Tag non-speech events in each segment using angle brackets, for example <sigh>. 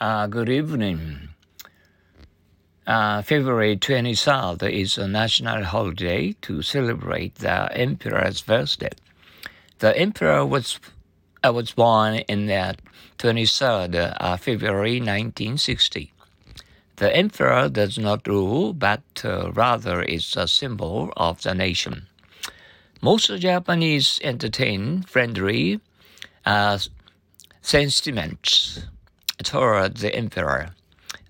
Uh, good evening. Uh, February 23rd is a national holiday to celebrate the emperor's birthday. The emperor was uh, was born in the 23rd uh, February 1960. The emperor does not rule, but uh, rather is a symbol of the nation. Most Japanese entertain friendly uh, sentiments toward the emperor.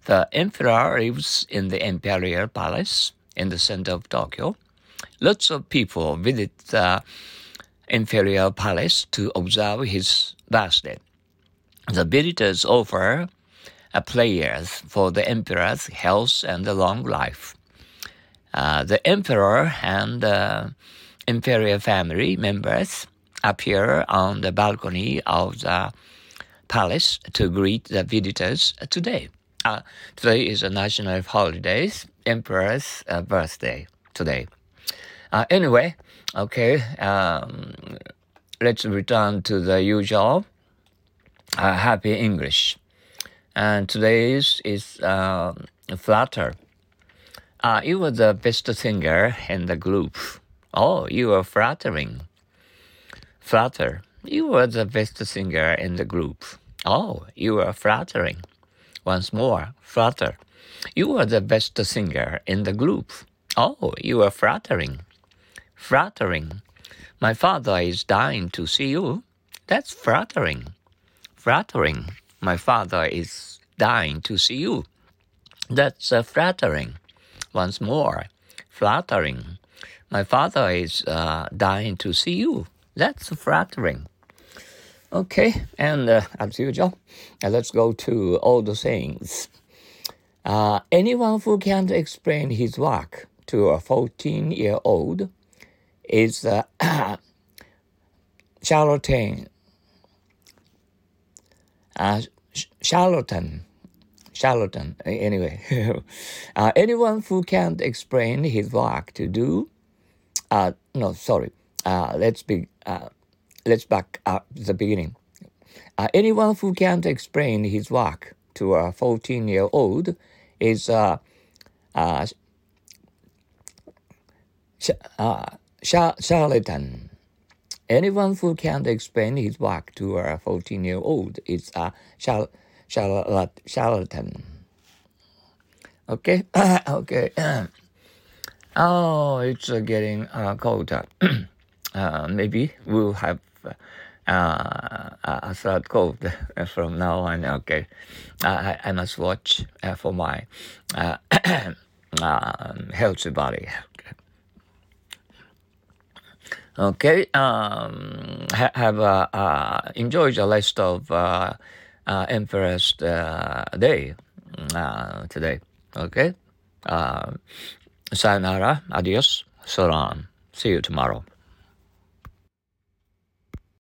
The emperor lives in the imperial palace in the center of Tokyo. Lots of people visit the imperial palace to observe his birthday. The visitors offer prayers for the emperor's health and long life. Uh, the emperor and uh, imperial family members appear on the balcony of the palace to greet the visitors today. Uh, today is a national holiday, emperor's uh, birthday today. Uh, anyway, okay, um, let's return to the usual uh, happy English. And today's is uh, Flatter. Uh, you were the best singer in the group. Oh, you were flattering. Flatter. You were the best singer in the group. Oh, you were flattering. Once more, flatter. You were the best singer in the group. Oh, you were flattering. Flattering. My father is dying to see you. That's flattering. Flattering. My father is dying to see you. That's uh, flattering. Once more, flattering. My father is uh, dying to see you. That's flattering. Okay, and uh, as usual, uh, let's go to all the sayings. Uh, anyone who can't explain his work to a 14 year old is a <clears throat> charlatan. Uh, charlatan. Charlatan, anyway. <laughs> uh, anyone who can't explain his work to do, uh, no, sorry, uh, let's be, uh, let's back up the beginning. Uh, anyone who can't explain his work to a 14 year old is uh, uh, sh- uh, sh- charlatan. Anyone who can't explain his work to a 14 year old is a char- charlatan. Okay, <coughs> okay. <coughs> oh, it's uh, getting uh, colder. <coughs> uh, maybe we'll have uh, a third cold <laughs> from now on. Okay, I, I must watch uh, for my uh, <clears throat> um, healthy body. Okay, um, ha- have uh, uh, enjoyed the rest of uh, uh, Emperor's uh, Day uh, today. Okay, uh, sayonara, adios, salam. See you tomorrow.